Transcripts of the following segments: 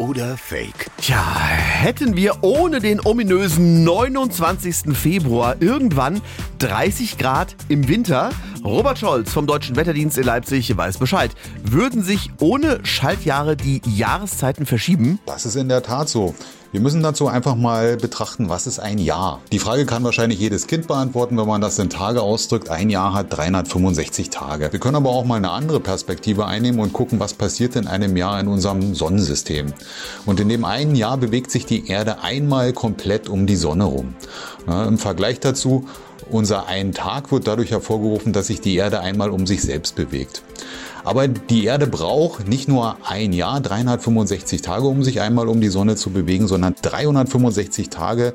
oder Fake? Tja, hätten wir ohne den ominösen 29. Februar irgendwann 30 Grad im Winter? Robert Scholz vom Deutschen Wetterdienst in Leipzig weiß Bescheid. Würden sich ohne Schaltjahre die Jahreszeiten verschieben? Das ist in der Tat so. Wir müssen dazu einfach mal betrachten, was ist ein Jahr? Die Frage kann wahrscheinlich jedes Kind beantworten, wenn man das in Tage ausdrückt. Ein Jahr hat 365 Tage. Wir können aber auch mal eine andere Perspektive einnehmen und gucken, was passiert in einem Jahr in unserem Sonnensystem. Und in dem einen Jahr bewegt sich die Erde einmal komplett um die Sonne rum. Ja, Im Vergleich dazu unser ein Tag wird dadurch hervorgerufen, dass sich die Erde einmal um sich selbst bewegt. Aber die Erde braucht nicht nur ein Jahr, 365 Tage, um sich einmal um die Sonne zu bewegen, sondern 365 Tage,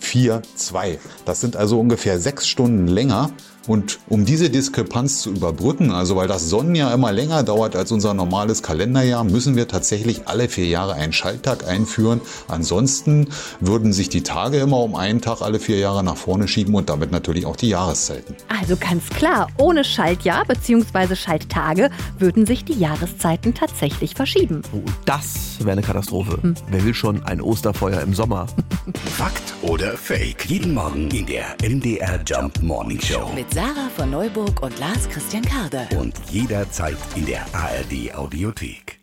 242. Das sind also ungefähr sechs Stunden länger. Und um diese Diskrepanz zu überbrücken, also weil das Sonnenjahr immer länger dauert als unser normales Kalenderjahr, müssen wir tatsächlich alle vier Jahre einen Schalttag einführen. Ansonsten würden sich die Tage immer um einen Tag alle vier Jahre nach vorne schieben und damit natürlich auch die Jahreszeiten. Also ganz klar, ohne Schaltjahr bzw. Schalttage würden sich die Jahreszeiten tatsächlich verschieben. Oh, das wäre eine Katastrophe. Wer will schon ein Osterfeuer im Sommer? Fakt oder Fake? Jeden Morgen in der MDR Jump Morning Show. Mit Sarah von Neuburg und Lars Christian Karde. Und jederzeit in der ARD Audiothek.